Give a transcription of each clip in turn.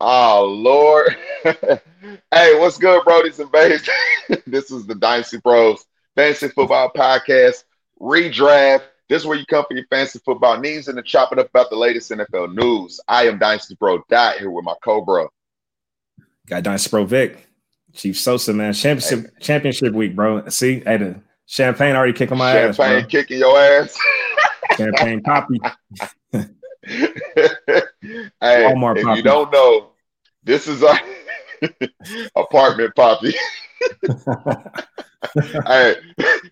Oh Lord. hey, what's good, Brodies and Babes? this is the Dynasty Bros Fantasy Football Podcast Redraft. This is where you come for your fantasy football needs and to chop it up about the latest NFL news. I am Dynasty Bro Dot here with my co-bro. Got Dynasty Bro Vic. Chief Sosa, man. Championship hey. championship week, bro. See, hey, the champagne already kicking my champagne ass. Champagne kicking your ass. champagne poppy. hey, Walmart if poppy. you don't know, this is our apartment poppy. hey,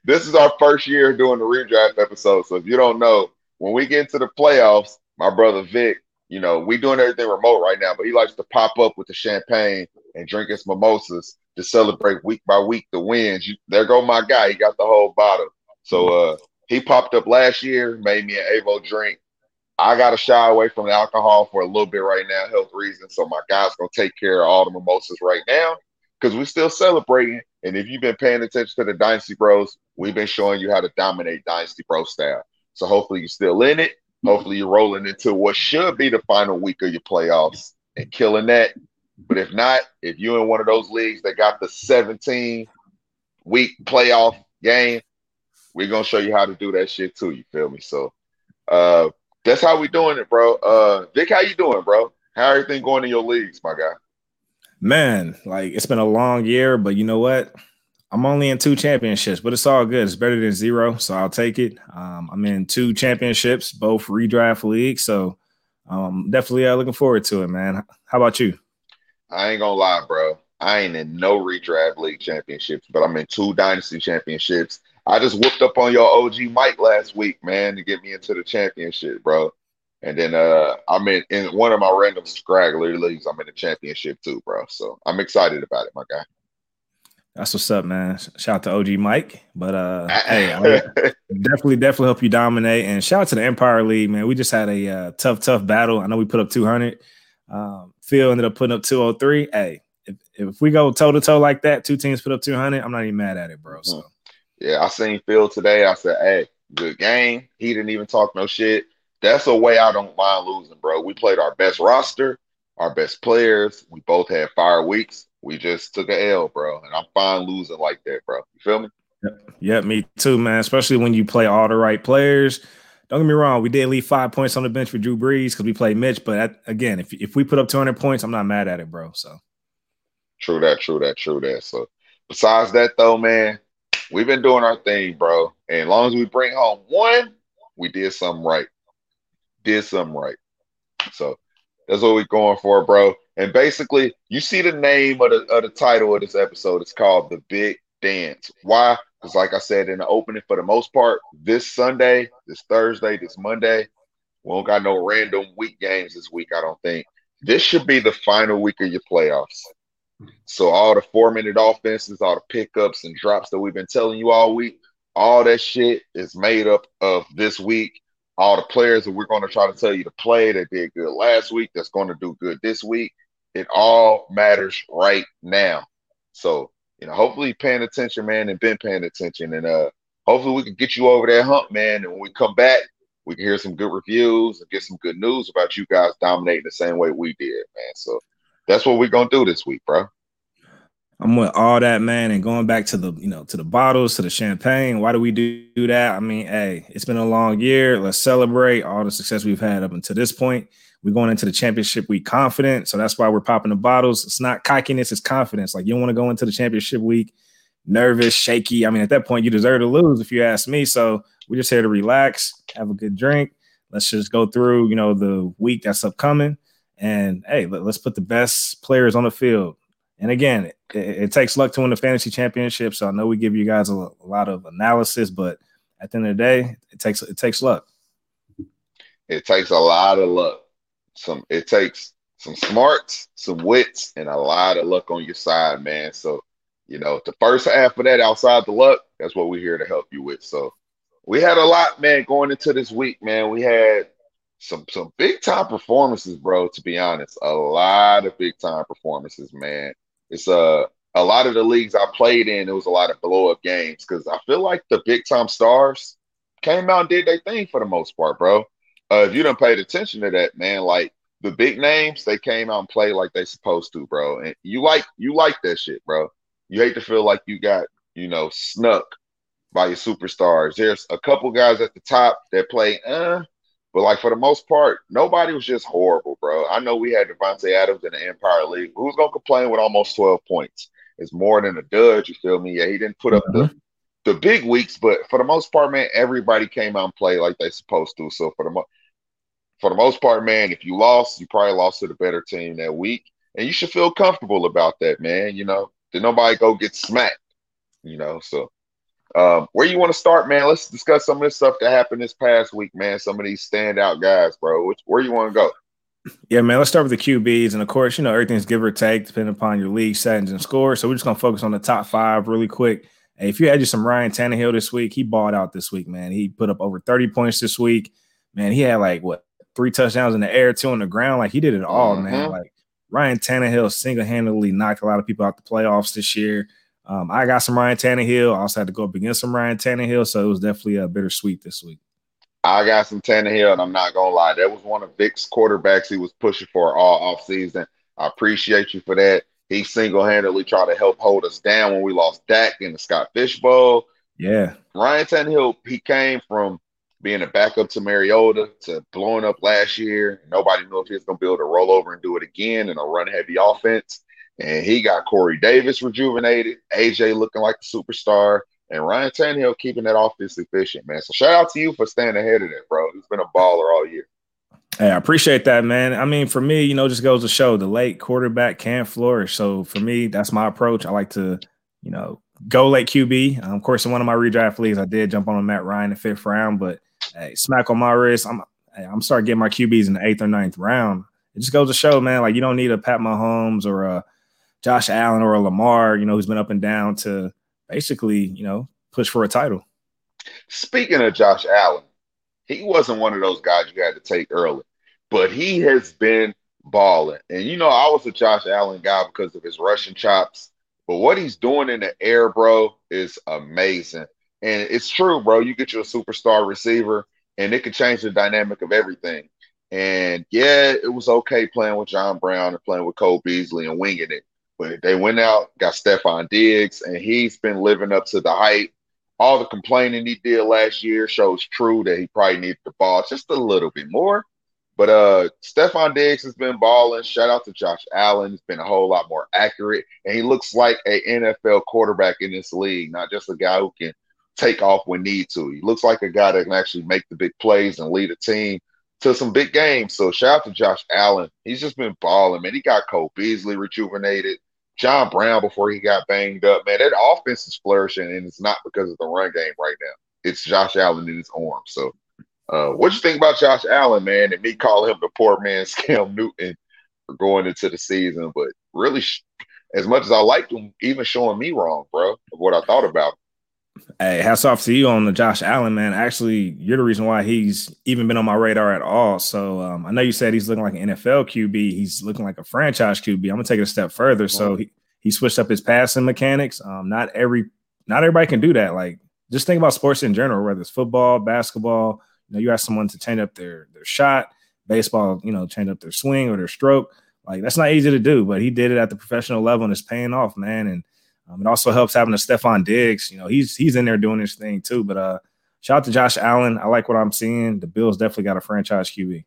this is our first year doing the redraft episode. So if you don't know, when we get into the playoffs, my brother Vic, you know, we doing everything remote right now, but he likes to pop up with the champagne and drink his mimosas to celebrate week by week the wins. You, there go my guy. He got the whole bottle. So uh he popped up last year, made me an Avo drink. I got to shy away from the alcohol for a little bit right now, health reasons. So my guy's gonna take care of all the mimosas right now because we're still celebrating. And if you've been paying attention to the Dynasty Bros, we've been showing you how to dominate Dynasty Bro style. So hopefully you're still in it. Hopefully you're rolling into what should be the final week of your playoffs and killing that. But if not, if you're in one of those leagues that got the 17 week playoff game, we're gonna show you how to do that shit too. You feel me? So uh that's how we doing it, bro. Uh, Vic, how you doing, bro? How are everything going in your leagues, my guy? Man, like it's been a long year, but you know what? I'm only in two championships, but it's all good. It's better than zero, so I'll take it. Um, I'm in two championships, both redraft leagues, so um, definitely uh, looking forward to it, man. How about you? I ain't gonna lie, bro. I ain't in no redraft league championships, but I'm in two dynasty championships I just whooped up on your OG Mike last week, man, to get me into the championship, bro. And then uh I'm in, in one of my random scraggler leagues. I'm in the championship too, bro. So I'm excited about it, my guy. That's what's up, man. Shout out to OG Mike. But uh hey, I definitely, definitely help you dominate. And shout out to the Empire League, man. We just had a uh, tough, tough battle. I know we put up 200. Um, Phil ended up putting up 203. Hey, if, if we go toe to toe like that, two teams put up 200, I'm not even mad at it, bro. So yeah, I seen Phil today. I said, hey, good game. He didn't even talk no shit. That's a way I don't mind losing, bro. We played our best roster, our best players. We both had fire weeks. We just took a L, bro. And I'm fine losing like that, bro. You feel me? Yeah, me too, man. Especially when you play all the right players. Don't get me wrong, we did leave five points on the bench for Drew Brees because we played Mitch. But at, again, if if we put up 200 points, I'm not mad at it, bro. So true that, true that, true that. So besides that, though, man, we've been doing our thing, bro. And as long as we bring home one, we did something right. Did something right. So that's what we're going for, bro. And basically, you see the name of the, of the title of this episode. It's called The Big Dance. Why? Because, like I said in the opening, for the most part, this Sunday, this Thursday, this Monday, we don't got no random week games this week, I don't think. This should be the final week of your playoffs. So all the four minute offenses, all the pickups and drops that we've been telling you all week, all that shit is made up of this week. All the players that we're going to try to tell you to play that did good last week, that's going to do good this week. It all matters right now. So, you know, hopefully paying attention, man, and been paying attention. And uh hopefully we can get you over that hump, man. And when we come back, we can hear some good reviews and get some good news about you guys dominating the same way we did, man. So that's what we're gonna do this week, bro. I'm with all that, man, and going back to the, you know, to the bottles, to the champagne. Why do we do, that? I mean, hey, it's been a long year. Let's celebrate all the success we've had up until this point. We're going into the championship week confident, so that's why we're popping the bottles. It's not cockiness, it's confidence. Like you don't want to go into the championship week nervous, shaky. I mean, at that point, you deserve to lose, if you ask me. So we're just here to relax, have a good drink. Let's just go through, you know, the week that's upcoming and hey, let, us put the best players on the field. And again, it, it, takes luck to win the fantasy championship. So I know we give you guys a, a, lot of analysis, but at the end of the day, it takes it takes luck. It takes a lot of luck. Some it takes some smarts, some wits, and a lot of luck on your side, man. So you know, the first half of that outside the luck, that's what we're here to help you with. So we had a lot, man, going into this week, man. We had some some big time performances, bro. To be honest, a lot of big time performances, man. It's uh, a lot of the leagues I played in. It was a lot of blow up games because I feel like the big time stars came out and did their thing for the most part, bro. Uh, if you don't paid attention to that, man, like the big names, they came out and played like they supposed to, bro. And you like you like that shit, bro. You hate to feel like you got, you know, snuck by your superstars. There's a couple guys at the top that play, uh, but like for the most part, nobody was just horrible, bro. I know we had Davante Adams in the Empire League. Who's gonna complain with almost 12 points? It's more than a dud, you feel me? Yeah, he didn't put up mm-hmm. the the big weeks, but for the most part, man, everybody came out and played like they supposed to. So for the mo- for the most part, man, if you lost, you probably lost to the better team that week, and you should feel comfortable about that, man. You know, did nobody go get smacked? You know, so um, where you want to start, man? Let's discuss some of this stuff that happened this past week, man. Some of these standout guys, bro. Which, where you want to go? Yeah, man. Let's start with the QBs, and of course, you know everything's give or take depending upon your league settings and scores. So we're just gonna focus on the top five really quick. If you had just some Ryan Tannehill this week, he balled out this week, man. He put up over 30 points this week. Man, he had like what three touchdowns in the air, two on the ground. Like he did it all, mm-hmm. man. Like Ryan Tannehill single-handedly knocked a lot of people out the playoffs this year. Um, I got some Ryan Tannehill. I also had to go up against some Ryan Tannehill, so it was definitely a bittersweet this week. I got some Tannehill, and I'm not gonna lie, that was one of Vic's quarterbacks he was pushing for all offseason. I appreciate you for that. He single-handedly tried to help hold us down when we lost Dak in the Scott Fish Bowl. Yeah. Ryan Tannehill, he came from being a backup to Mariota to blowing up last year. Nobody knew if he was going to be able to roll over and do it again in a run heavy offense. And he got Corey Davis rejuvenated, AJ looking like a superstar, and Ryan Tannehill keeping that offense efficient, man. So shout out to you for staying ahead of that, bro. He's been a baller all year. Hey, I appreciate that, man. I mean, for me, you know, just goes to show the late quarterback can flourish. So for me, that's my approach. I like to, you know, go late QB. Um, of course, in one of my redraft leagues, I did jump on Matt Ryan in the fifth round, but hey, smack on my wrist. I'm hey, I'm starting getting my QBs in the eighth or ninth round. It just goes to show, man, like you don't need a Pat Mahomes or a Josh Allen or a Lamar, you know, who's been up and down to basically, you know, push for a title. Speaking of Josh Allen, he wasn't one of those guys you had to take early but he has been balling. And you know, I was a Josh Allen guy because of his rushing chops. But what he's doing in the air, bro, is amazing. And it's true, bro. You get you a superstar receiver, and it can change the dynamic of everything. And yeah, it was okay playing with John Brown and playing with Cole Beasley and winging it. But they went out, got Stefon Diggs, and he's been living up to the hype. All the complaining he did last year shows true that he probably needed the ball just a little bit more. But uh Stefon Diggs has been balling. Shout out to Josh Allen. He's been a whole lot more accurate. And he looks like a NFL quarterback in this league, not just a guy who can take off when need to. He looks like a guy that can actually make the big plays and lead a team to some big games. So shout out to Josh Allen. He's just been balling, man. He got Cole Beasley rejuvenated. John Brown before he got banged up, man. That offense is flourishing, and it's not because of the run game right now. It's Josh Allen in his arm. So uh, what you think about Josh Allen, man, and me calling him the poor man's Cam Newton going into the season? But really, as much as I liked him, even showing me wrong, bro, of what I thought about him. Hey, hats off to you on the Josh Allen, man. Actually, you're the reason why he's even been on my radar at all. So um, I know you said he's looking like an NFL QB. He's looking like a franchise QB. I'm gonna take it a step further. So he, he switched up his passing mechanics. Um, not every not everybody can do that. Like just think about sports in general, whether it's football, basketball, you know, you ask someone to change up their their shot, baseball, you know, change up their swing or their stroke. Like that's not easy to do, but he did it at the professional level and it's paying off, man. And um, it also helps having a Stefon Diggs. You know, he's he's in there doing his thing too. But uh, shout out to Josh Allen. I like what I'm seeing. The Bills definitely got a franchise QB.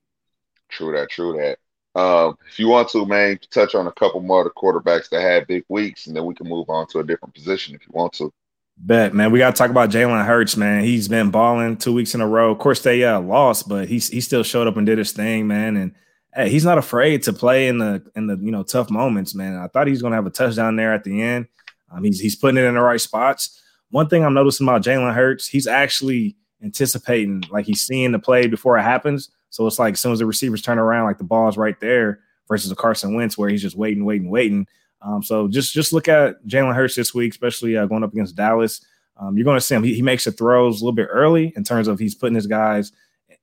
True that. True that. Um, if you want to, man, touch on a couple more of the quarterbacks that had big weeks, and then we can move on to a different position if you want to. Bet, man. We got to talk about Jalen Hurts, man. He's been balling two weeks in a row. Of course, they uh, lost, but he he still showed up and did his thing, man. And hey, he's not afraid to play in the in the you know tough moments, man. I thought he was going to have a touchdown there at the end. Um, he's he's putting it in the right spots. One thing I'm noticing about Jalen Hurts, he's actually anticipating, like he's seeing the play before it happens. So it's like as soon as the receivers turn around, like the ball's right there versus a Carson Wentz where he's just waiting, waiting, waiting. Um, so just just look at Jalen Hurts this week, especially uh, going up against Dallas. Um, you're going to see him. He, he, makes the throws a little bit early in terms of he's putting his guys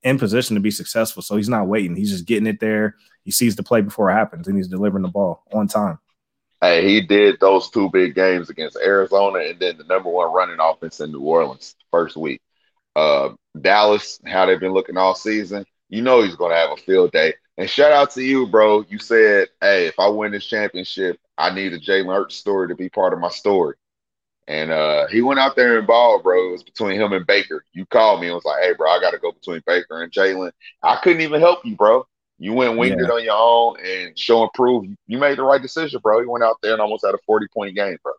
in position to be successful. So he's not waiting. He's just getting it there. He sees the play before it happens, and he's delivering the ball on time. Hey, he did those two big games against Arizona, and then the number one running offense in New Orleans first week. Uh, Dallas, how they've been looking all season. You know he's going to have a field day. And shout out to you, bro. You said, "Hey, if I win this championship, I need a Jalen Hurts story to be part of my story." And uh, he went out there and ball, bro. It was between him and Baker. You called me and was like, "Hey, bro, I got to go between Baker and Jalen." I couldn't even help you, bro. You went winged yeah. it on your own and show and prove. You made the right decision, bro. You went out there and almost had a forty point game, bro.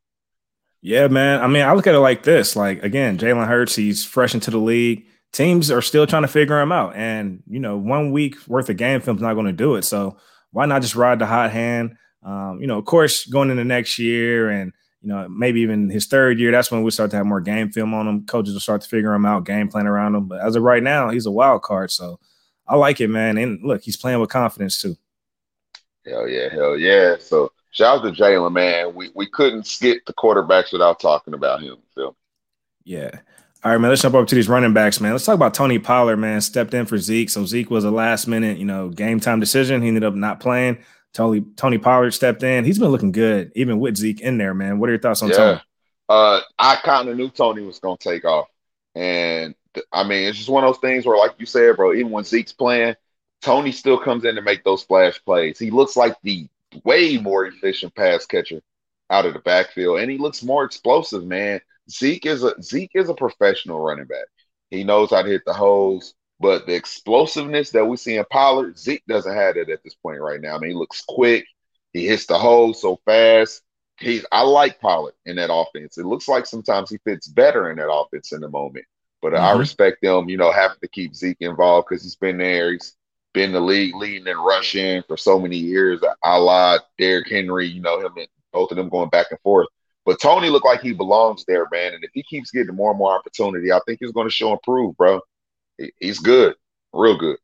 Yeah, man. I mean, I look at it like this: like again, Jalen Hurts, he's fresh into the league. Teams are still trying to figure him out, and you know, one week worth of game film is not going to do it. So why not just ride the hot hand? Um, you know, of course, going into next year and you know, maybe even his third year, that's when we start to have more game film on him. Coaches will start to figure him out, game plan around him. But as of right now, he's a wild card. So I like it, man. And look, he's playing with confidence too. Hell yeah, hell yeah. So shout out to Jalen, man. We we couldn't skip the quarterbacks without talking about him, Phil. Yeah. All right, man. Let's jump over to these running backs, man. Let's talk about Tony Pollard, man. Stepped in for Zeke. So Zeke was a last minute, you know, game time decision. He ended up not playing. Tony Tony Pollard stepped in. He's been looking good, even with Zeke in there, man. What are your thoughts on yeah. Tony? Uh, I kind of knew Tony was going to take off, and I mean, it's just one of those things where, like you said, bro, even when Zeke's playing, Tony still comes in to make those splash plays. He looks like the way more efficient pass catcher out of the backfield, and he looks more explosive, man. Zeke is a Zeke is a professional running back. He knows how to hit the holes. But the explosiveness that we see in Pollard, Zeke doesn't have it at this point right now. I mean, he looks quick. He hits the hole so fast. He's I like Pollard in that offense. It looks like sometimes he fits better in that offense in the moment. But mm-hmm. I respect them, you know, having to keep Zeke involved because he's been there. He's been the league leading in rushing for so many years. A la Derrick Henry, you know, him and both of them going back and forth. But Tony looked like he belongs there, man. And if he keeps getting more and more opportunity, I think he's going to show improve, bro he's good, real good.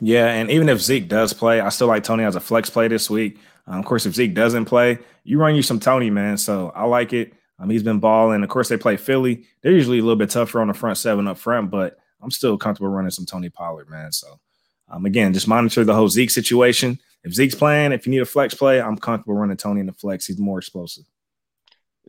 Yeah, and even if Zeke does play, I still like Tony as a flex play this week. Um, of course, if Zeke doesn't play, you run you some Tony, man. So I like it. Um, he's been balling. Of course, they play Philly. They're usually a little bit tougher on the front seven up front, but I'm still comfortable running some Tony Pollard, man. So um, again, just monitor the whole Zeke situation. If Zeke's playing, if you need a flex play, I'm comfortable running Tony in the flex. He's more explosive.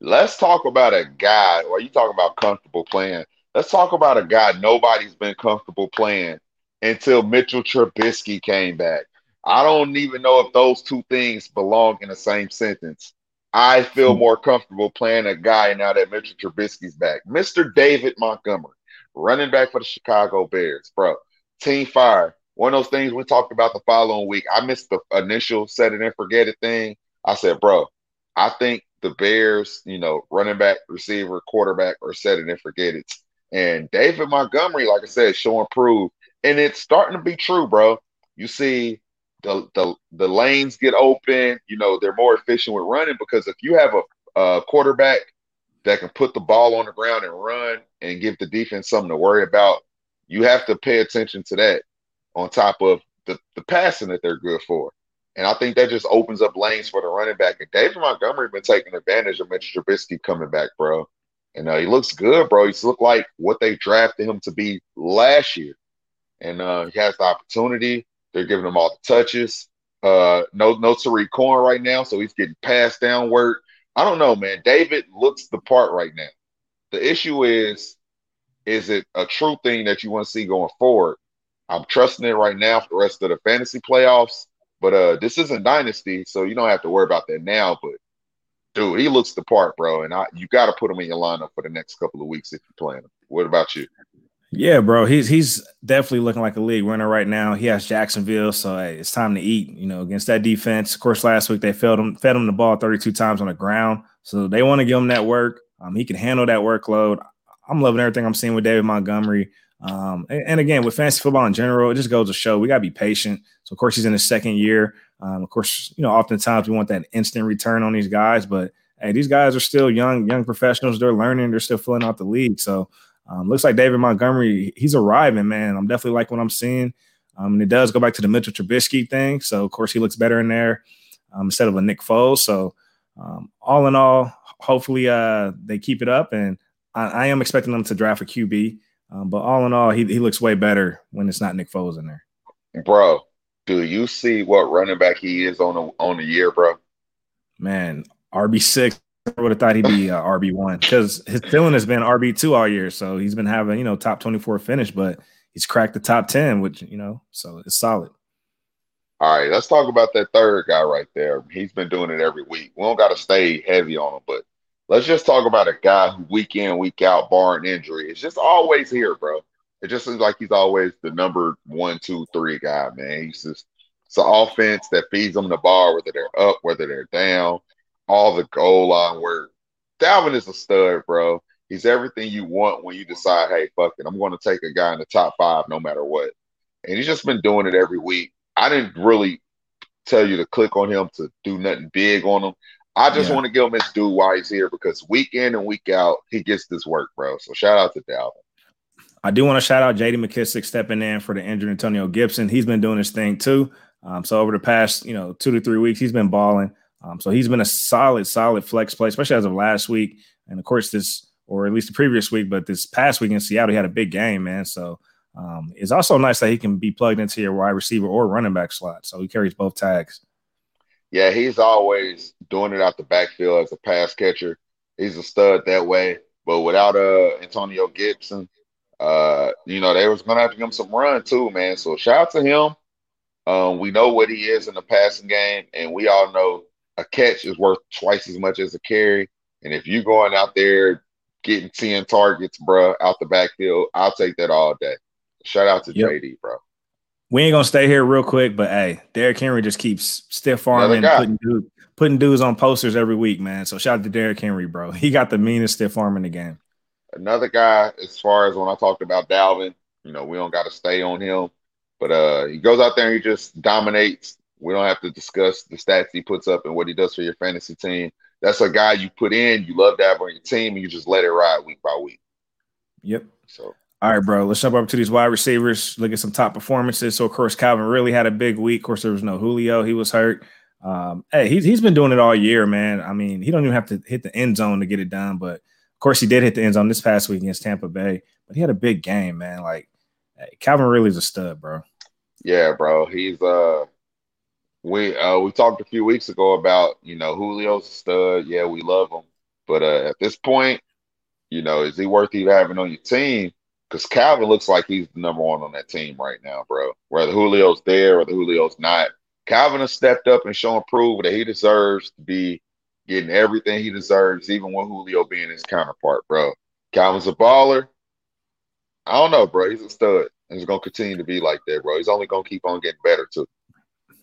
Let's talk about a guy. Or you talking about comfortable playing? Let's talk about a guy nobody's been comfortable playing until Mitchell Trubisky came back. I don't even know if those two things belong in the same sentence. I feel hmm. more comfortable playing a guy now that Mitchell Trubisky's back. Mr. David Montgomery, running back for the Chicago Bears, bro. Team fire. One of those things we talked about the following week. I missed the initial set it and forget it thing. I said, bro, I think the Bears, you know, running back, receiver, quarterback, or set it and forget it. And David Montgomery, like I said, showing proof. And it's starting to be true, bro. You see the, the the lanes get open, you know, they're more efficient with running because if you have a, a quarterback that can put the ball on the ground and run and give the defense something to worry about, you have to pay attention to that on top of the, the passing that they're good for. And I think that just opens up lanes for the running back. And David Montgomery been taking advantage of Mitch Trubisky coming back, bro. And uh, he looks good, bro. He's looked like what they drafted him to be last year. And uh, he has the opportunity. They're giving him all the touches. Uh, no, no Tarik Cohen right now, so he's getting passed down work. I don't know, man. David looks the part right now. The issue is, is it a true thing that you want to see going forward? I'm trusting it right now for the rest of the fantasy playoffs. But uh, this isn't dynasty, so you don't have to worry about that now. But dude, he looks the part, bro. And I, you got to put him in your lineup for the next couple of weeks if you're playing him. What about you? Yeah, bro. He's he's definitely looking like a league winner right now. He has Jacksonville, so hey, it's time to eat. You know, against that defense. Of course, last week they fed him fed him the ball 32 times on the ground, so they want to give him that work. Um, he can handle that workload. I'm loving everything I'm seeing with David Montgomery. Um, and, and, again, with fantasy football in general, it just goes to show we got to be patient. So, of course, he's in his second year. Um, of course, you know, oftentimes we want that instant return on these guys, but hey, these guys are still young, young professionals. They're learning. They're still filling out the league. So um, looks like David Montgomery, he's arriving, man. I'm definitely like what I'm seeing. Um, and it does go back to the Mitchell Trubisky thing. So of course he looks better in there um, instead of a Nick Foles. So um, all in all, hopefully uh, they keep it up. And I, I am expecting them to draft a QB. Um, but all in all, he, he looks way better when it's not Nick Foles in there. Bro, do you see what running back he is on a, on a year, bro? Man, RB six. I would have thought he'd be uh, RB one because his feeling has been RB two all year. So he's been having you know top twenty four finish, but he's cracked the top ten, which you know, so it's solid. All right, let's talk about that third guy right there. He's been doing it every week. We don't got to stay heavy on him, but let's just talk about a guy who week in, week out, barring injury, is just always here, bro. It just seems like he's always the number one, two, three guy, man. He's just it's an offense that feeds them the ball, whether they're up, whether they're down, all the goal line work. Dalvin is a stud, bro. He's everything you want when you decide, hey, fuck it, I'm going to take a guy in the top five no matter what. And he's just been doing it every week. I didn't really tell you to click on him to do nothing big on him. I just yeah. want to give him his due while he's here because week in and week out, he gets this work, bro. So shout out to Dalvin. I do want to shout out JD McKissic stepping in for the injured Antonio Gibson. He's been doing his thing too. Um, so over the past, you know, two to three weeks, he's been balling. Um, so he's been a solid, solid flex play, especially as of last week. And of course, this, or at least the previous week, but this past week in Seattle, he had a big game, man. So um, it's also nice that he can be plugged into your wide receiver or running back slot. So he carries both tags. Yeah, he's always doing it out the backfield as a pass catcher. He's a stud that way. But without uh Antonio Gibson, uh, you know, they was gonna have to give him some run too, man. So shout out to him. Um, we know what he is in the passing game, and we all know a catch is worth twice as much as a carry. And if you're going out there getting 10 targets, bro, out the backfield, I'll take that all day. Shout out to yep. JD, bro. We ain't gonna stay here real quick, but hey, Derrick Henry just keeps stiff arming, putting dudes, putting dudes on posters every week, man. So shout out to Derrick Henry, bro. He got the meanest stiff arm in the game. Another guy, as far as when I talked about Dalvin, you know, we don't got to stay on him, but uh, he goes out there and he just dominates. We don't have to discuss the stats he puts up and what he does for your fantasy team. That's a guy you put in, you love to have on your team, and you just let it ride week by week. Yep. So all right, bro. Let's jump up to these wide receivers. Look at some top performances. So, of course, Calvin Ridley had a big week. Of course, there was no Julio; he was hurt. Um, hey, he's he's been doing it all year, man. I mean, he don't even have to hit the end zone to get it done. But of course, he did hit the end zone this past week against Tampa Bay. But he had a big game, man. Like hey, Calvin Ridley is a stud, bro. Yeah, bro. He's uh, we uh we talked a few weeks ago about you know Julio's a stud. Yeah, we love him, but uh at this point, you know, is he worth even having on your team? because Calvin looks like he's the number one on that team right now, bro. Whether Julio's there or the Julio's not, Calvin has stepped up and shown proof that he deserves to be getting everything he deserves, even with Julio being his counterpart, bro. Calvin's a baller. I don't know, bro. He's a stud. And he's gonna continue to be like that, bro. He's only gonna keep on getting better too.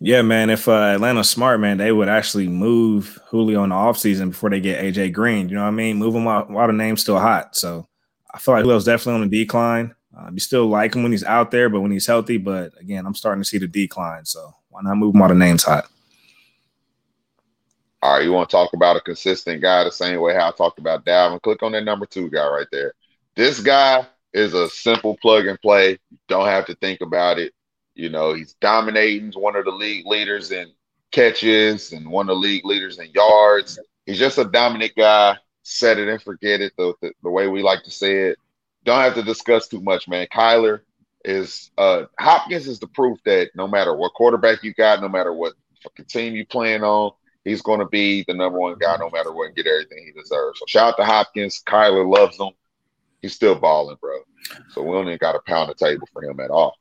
Yeah, man. If uh, Atlanta's smart, man, they would actually move Julio in the offseason before they get AJ Green. You know what I mean? Move him while, while the name's still hot. So I feel like Julio's definitely on the decline. Uh, you still like him when he's out there, but when he's healthy, but again, I'm starting to see the decline. So why not move him while the name's hot? All right, you want to talk about a consistent guy the same way how I talked about Dalvin? Click on that number two guy right there. This guy is a simple plug and play. Don't have to think about it. You know, he's dominating. One of the league leaders in catches and one of the league leaders in yards. He's just a dominant guy set it and forget it, the, the, the way we like to say it. Don't have to discuss too much, man. Kyler is uh Hopkins is the proof that no matter what quarterback you got, no matter what fucking team you playing on, he's going to be the number one guy no matter what and get everything he deserves. So shout out to Hopkins. Kyler loves him. He's still balling, bro. So we don't even got to pound the table for him at all.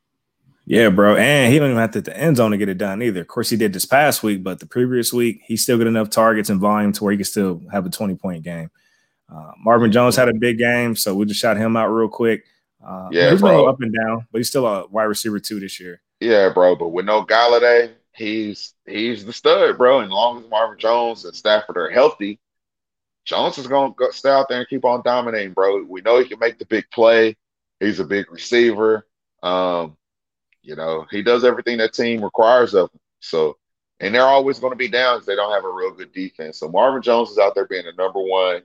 Yeah, bro. And he don't even have to hit the end zone to get it done either. Of course, he did this past week, but the previous week, he still got enough targets and volume to where he could still have a 20 point game. Uh, Marvin Jones had a big game, so we just shot him out real quick. Uh, yeah, he's been up and down, but he's still a wide receiver two this year. Yeah, bro. But with no Golladay, he's he's the stud, bro. And as long as Marvin Jones and Stafford are healthy, Jones is going to stay out there and keep on dominating, bro. We know he can make the big play. He's a big receiver. Um, you know, he does everything that team requires of him. So, and they're always going to be down because they don't have a real good defense. So Marvin Jones is out there being the number one,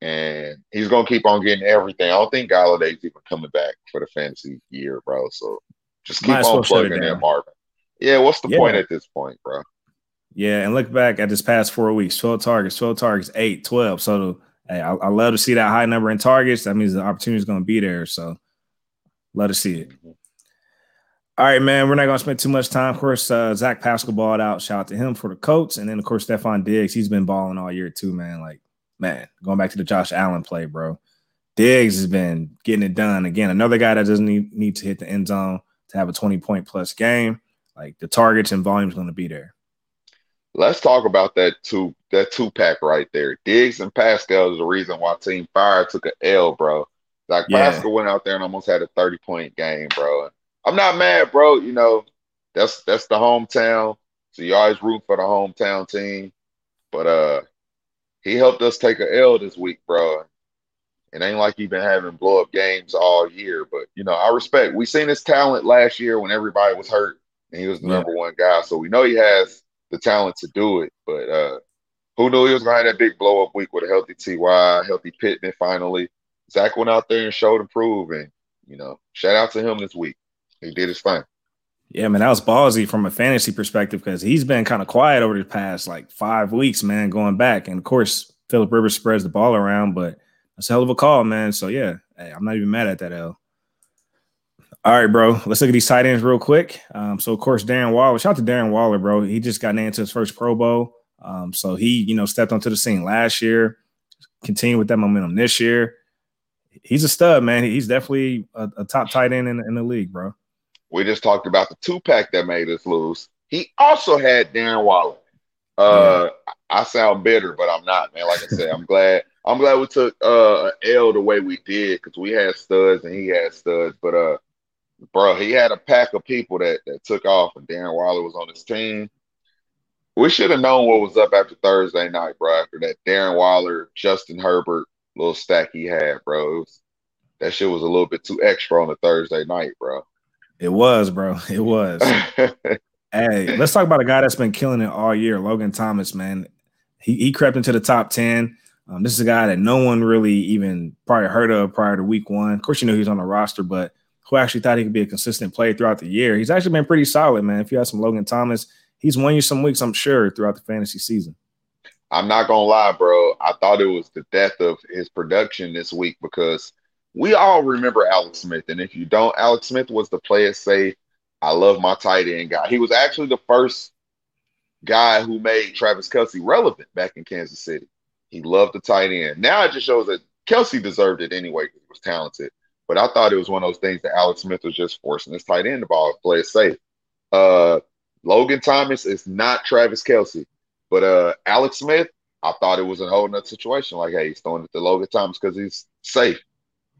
and he's going to keep on getting everything. I don't think Golladay's even coming back for the fantasy year, bro. So just keep Might on plugging in Marvin. Yeah, what's the yeah. point at this point, bro? Yeah, and look back at this past four weeks 12 targets, 12 targets, 8, 12. So, hey, I, I love to see that high number in targets. That means the opportunity is going to be there. So, love to see it. Mm-hmm. All right, man. We're not going to spend too much time. Of course, uh, Zach Pascal balled out. Shout out to him for the Colts. And then, of course, Stefon Diggs. He's been balling all year, too, man. Like, man, going back to the Josh Allen play, bro. Diggs has been getting it done. Again, another guy that doesn't need, need to hit the end zone to have a 20 point plus game. like the targets and volume is going to be there. Let's talk about that two that two pack right there. Diggs and Pascal is the reason why Team Fire took an L, bro. Like yeah. Pascal went out there and almost had a 30 point game, bro. I'm not mad, bro. You know, that's that's the hometown. So you always root for the hometown team. But uh he helped us take a L this week, bro. It ain't like he been having blow up games all year, but you know, I respect. We seen his talent last year when everybody was hurt and he was the yeah. number one guy. So we know he has the talent to do it. But uh who knew he was gonna have that big blow up week with a healthy TY, healthy Pittman finally. Zach went out there and showed and proved, and you know, shout out to him this week. He did his thing. Yeah, man, that was ballsy from a fantasy perspective because he's been kind of quiet over the past like five weeks, man, going back. And of course, Philip Rivers spreads the ball around, but that's a hell of a call, man. So yeah, hey, I'm not even mad at that L. All right, bro. Let's look at these tight ends real quick. Um, so of course, Darren Waller. Shout out to Darren Waller, bro. He just got named to his first Pro Bowl. Um, so he, you know, stepped onto the scene last year, continued with that momentum this year. He's a stud, man. He's definitely a, a top tight end in, in the league, bro. We just talked about the two pack that made us lose. He also had Darren Waller. Uh, yeah. I sound bitter, but I'm not, man. Like I said, I'm glad. I'm glad we took uh L the way we did because we had studs and he had studs. But uh, bro, he had a pack of people that that took off, and Darren Waller was on his team. We should have known what was up after Thursday night, bro. After that Darren Waller, Justin Herbert little stack he had, bro. Was, that shit was a little bit too extra on a Thursday night, bro. It was, bro. It was. hey, let's talk about a guy that's been killing it all year, Logan Thomas, man. He, he crept into the top 10. Um, this is a guy that no one really even probably heard of prior to week one. Of course, you know he's on the roster, but who actually thought he could be a consistent player throughout the year. He's actually been pretty solid, man. If you have some Logan Thomas, he's won you some weeks, I'm sure, throughout the fantasy season. I'm not gonna lie, bro. I thought it was the death of his production this week because – we all remember Alex Smith. And if you don't, Alex Smith was the player say, I love my tight end guy. He was actually the first guy who made Travis Kelce relevant back in Kansas City. He loved the tight end. Now it just shows that Kelce deserved it anyway he was talented. But I thought it was one of those things that Alex Smith was just forcing his tight end the ball, play it safe. Uh, Logan Thomas is not Travis Kelce, but uh, Alex Smith, I thought it was a whole nother situation. Like, hey, he's throwing it to Logan Thomas because he's safe.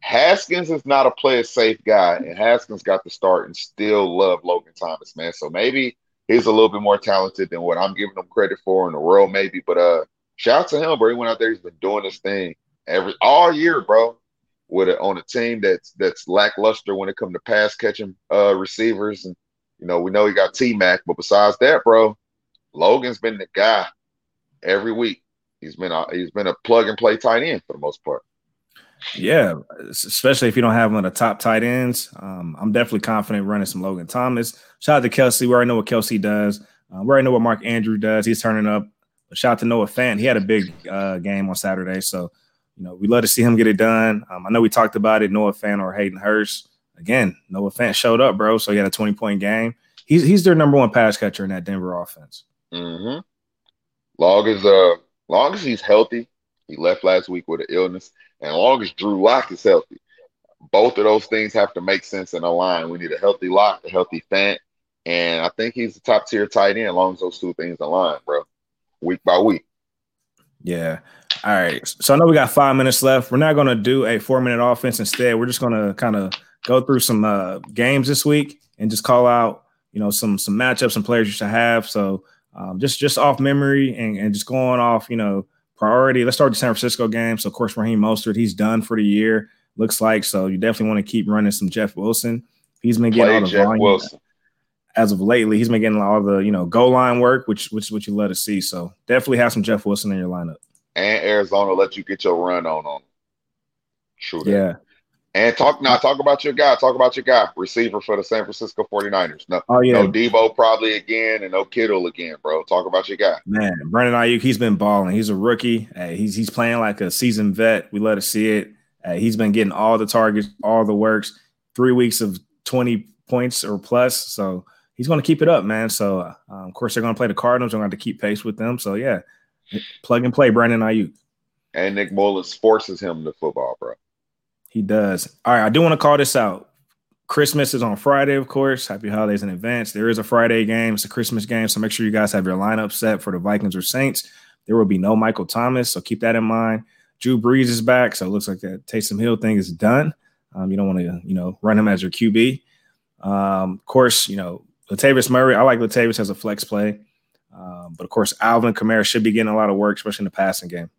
Haskins is not a play safe guy, and Haskins got the start and still love Logan Thomas, man. So maybe he's a little bit more talented than what I'm giving him credit for in the world, maybe. But uh, shout out to him, bro. He went out there, he's been doing this thing every all year, bro. With a, on a team that's that's lackluster when it comes to pass catching uh receivers, and you know we know he got T Mac, but besides that, bro, Logan's been the guy every week. He's been a he's been a plug and play tight end for the most part. Yeah, especially if you don't have one of the top tight ends. Um, I'm definitely confident running some Logan Thomas. Shout out to Kelce. We already know what Kelce does. Uh, we already know what Mark Andrew does. He's turning up. But shout out to Noah Fant. He had a big uh, game on Saturday. So, you know, we love to see him get it done. Um, I know we talked about it, Noah Fant or Hayden Hurst. Again, Noah Fant showed up, bro. So he had a 20 point game. He's he's their number one pass catcher in that Denver offense. Mm-hmm. Long as uh long as he's healthy, he left last week with an illness. And long as Drew Lock is healthy, both of those things have to make sense in a line. We need a healthy Lock, a healthy Fant, and I think he's the top tier tight end as long as those two things align, bro. Week by week. Yeah. All right. So I know we got five minutes left. We're not going to do a four minute offense. Instead, we're just going to kind of go through some uh, games this week and just call out, you know, some some matchups and players you should have. So um, just just off memory and, and just going off, you know, priority. Let's start the San Francisco game. So, of course, Raheem Mostert, he's done for the year, looks like. So, you definitely want to keep running some Jeff Wilson. He's been getting Play all the Jeff volume Wilson. as of lately. He's been getting all the you know goal line work, which which is what you love to see. So, definitely have some Jeff Wilson in your lineup. And Arizona let you get your run on on. True. Yeah. And talk now, talk about your guy. Talk about your guy, receiver for the San Francisco 49ers. No, oh, yeah. no Deebo probably again and no Kittle again, bro. Talk about your guy. Man, Brandon Aiyuk, he's been balling. He's a rookie. Hey, he's he's playing like a seasoned vet. We love to see it. Hey, he's been getting all the targets, all the works, three weeks of 20 points or plus. So he's going to keep it up, man. So, uh, of course, they're going to play the Cardinals. They're going to have to keep pace with them. So, yeah, plug and play Brandon Aiyuk. And Nick Mullens forces him to football, bro. He does. All right, I do want to call this out. Christmas is on Friday, of course. Happy holidays in advance. There is a Friday game, it's a Christmas game. So make sure you guys have your lineup set for the Vikings or Saints. There will be no Michael Thomas. So keep that in mind. Drew Brees is back. So it looks like that Taysom Hill thing is done. Um, you don't want to, you know, run him as your QB. Um, of course, you know, Latavius Murray. I like Latavius as a flex play. Um, but of course, Alvin Kamara should be getting a lot of work, especially in the passing game.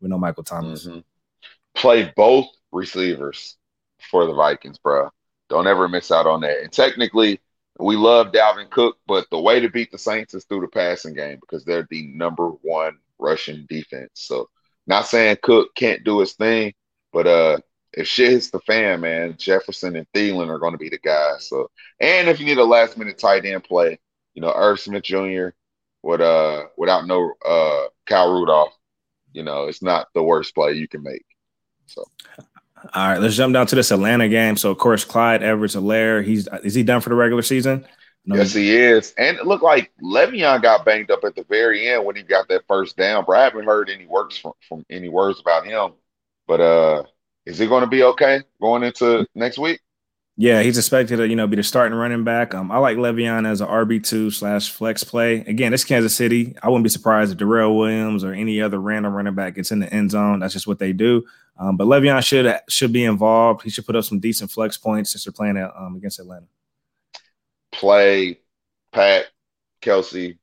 We know Michael Thomas. Mm-hmm. Play both receivers for the Vikings, bro. Don't ever miss out on that. And technically, we love Dalvin Cook, but the way to beat the Saints is through the passing game because they're the number one rushing defense. So, not saying Cook can't do his thing, but uh, if shit hits the fan, man, Jefferson and Thielen are going to be the guys. So, and if you need a last minute tight end play, you know, Irv Smith Jr. with uh without no uh Kyle Rudolph, you know, it's not the worst play you can make. So. All right, let's jump down to this Atlanta game. So, of course, Clyde Edwards-Helaire, he's is he done for the regular season? No. Yes, he is. And it looked like Le'Veon got banged up at the very end when he got that first down. But I haven't heard any works from, from any words about him. But uh is he going to be okay going into next week? Yeah, he's expected to, you know, be the starting running back. Um, I like Le'Veon as an RB two slash flex play. Again, it's Kansas City. I wouldn't be surprised if Darrel Williams or any other random running back gets in the end zone. That's just what they do. Um, but Le'Veon should should be involved. He should put up some decent flex points since they're playing at, um, against Atlanta. Play Pat, Kelce,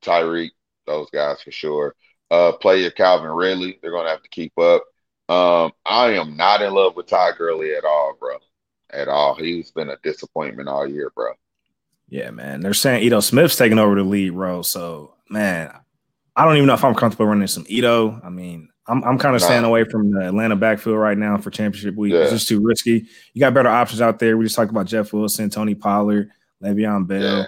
Tyreek, those guys for sure. Uh, play your Calvin Ridley. They're going to have to keep up. Um, I am not in love with Ty Gurley at all, bro. At all. He's been a disappointment all year, bro. Yeah, man. They're saying Ito Smith's taking over the lead role. So, man, I don't even know if I'm comfortable running some Ito. I mean, I'm, I'm kind of nah. staying away from the Atlanta backfield right now for championship week. Yeah. It's just too risky. You got better options out there. We just talked about Jeff Wilson, Tony Pollard, Le'Veon Bell. Yeah.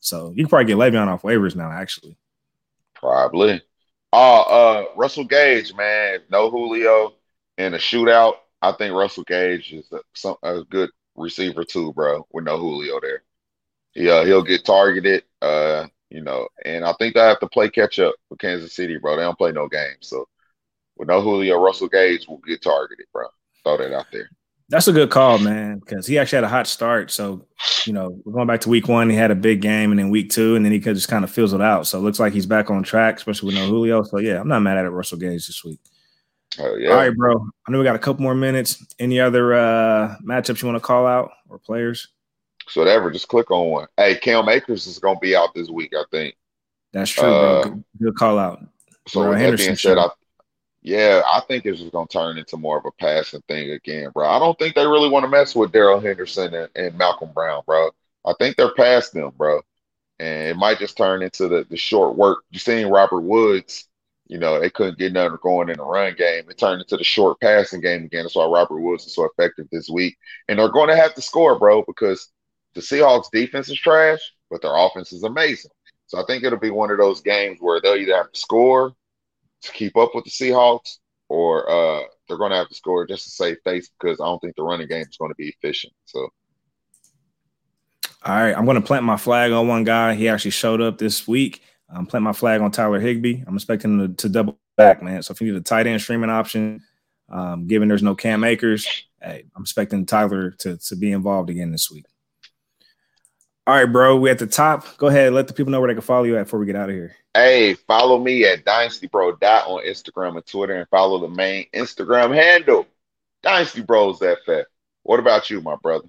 So you can probably get Le'Veon off waivers now, actually. Probably. Oh, uh, Russell Gage, man. No Julio in a shootout, I think Russell Gage is a, some, a good receiver too, bro. With no Julio there, he uh, he'll get targeted. Uh, you know, and I think they have to play catch up with Kansas City, bro. They don't play no games, so with no Julio, Russell Gage will get targeted, bro. Throw that out there. That's a good call, man, because he actually had a hot start. So, you know, we're going back to week one, he had a big game, and then week two, and then he could just kind of fizzled out. So it looks like he's back on track, especially with no Julio. So yeah, I'm not mad at Russell Gage this week. Yeah. All right, bro. I know we got a couple more minutes. Any other uh matchups you want to call out or players? So whatever, just click on one. Hey, Cam Akers is gonna be out this week, I think. That's true, uh, bro. Good, call out. So bro, with that being said, I, yeah, I think it's just gonna turn into more of a passing thing again, bro. I don't think they really want to mess with Darrell Henderson and, and Malcolm Brown, bro. I think they're past them, bro. And it might just turn into the, the short work. You seen Robert Woods you know, they couldn't get nothing going in the run game. It turned into the short passing game again. That's why Robert Woods is so effective this week. And they're going to have to score, bro, because the Seahawks defense is trash, but their offense is amazing. So I think it'll be one of those games where they'll either have to score to keep up with the Seahawks or uh, they're going to have to score just to save face because I don't think the running game is going to be efficient. So. All right, I'm going to plant my flag on one guy. He actually showed up this week. I'm planting my flag on Tyler Higbee. I'm expecting him to, to double back, man. So if you need a tight end streaming option, um, given there's no Cam Akers, hey, I'm expecting Tyler to, to be involved again this week. All right, bro. We at the top. Go ahead. Let the people know where they can follow you at before we get out of here. Hey, follow me at Dynasty Bro on Instagram and Twitter, and follow the main Instagram handle, Dynasty Bros FF. What about you, my brother?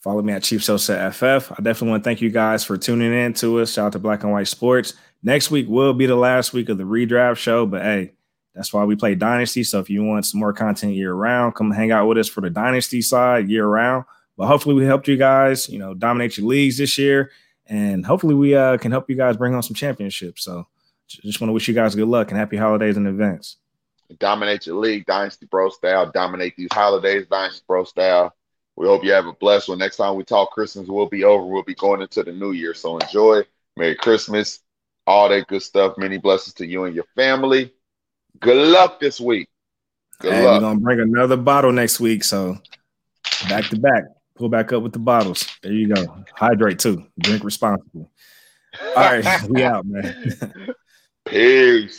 Follow me at Chief Sosa FF. I definitely want to thank you guys for tuning in to us. Shout out to Black and White Sports. Next week will be the last week of the redraft show, but hey, that's why we play Dynasty. So if you want some more content year round, come hang out with us for the Dynasty side year round. But hopefully we helped you guys, you know, dominate your leagues this year, and hopefully we uh, can help you guys bring on some championships. So just want to wish you guys good luck and happy holidays in advance. Dominate your league, Dynasty Bro style. Dominate these holidays, Dynasty Bro style. We hope you have a blessed one. Next time we talk Christmas will be over. We'll be going into the new year. So enjoy. Merry Christmas. All that good stuff. Many blessings to you and your family. Good luck this week. Good hey, luck. We're gonna bring another bottle next week. So back to back. Pull back up with the bottles. There you go. Hydrate too. Drink responsibly. All right, we out, man. Peace.